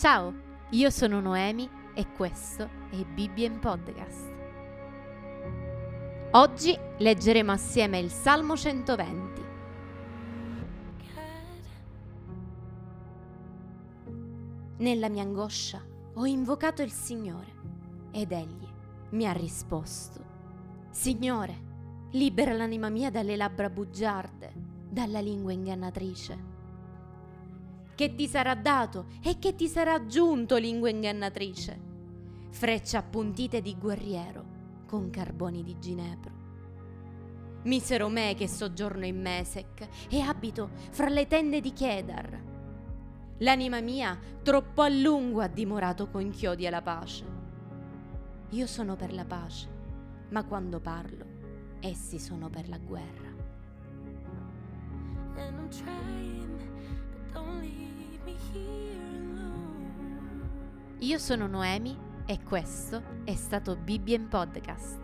Ciao, io sono Noemi e questo è Bibbia in Podcast. Oggi leggeremo assieme il Salmo 120. Nella mia angoscia ho invocato il Signore ed Egli mi ha risposto. Signore, libera l'anima mia dalle labbra bugiarde, dalla lingua ingannatrice. Che ti sarà dato e che ti sarà aggiunto, lingua ingannatrice? Frecce appuntite di guerriero con carboni di ginepro. Misero me che soggiorno in Mesec e abito fra le tende di Kedar. L'anima mia troppo a lungo ha dimorato con chiodi alla pace. Io sono per la pace, ma quando parlo, essi sono per la guerra. Io sono Noemi e questo è stato Bibbia in Podcast.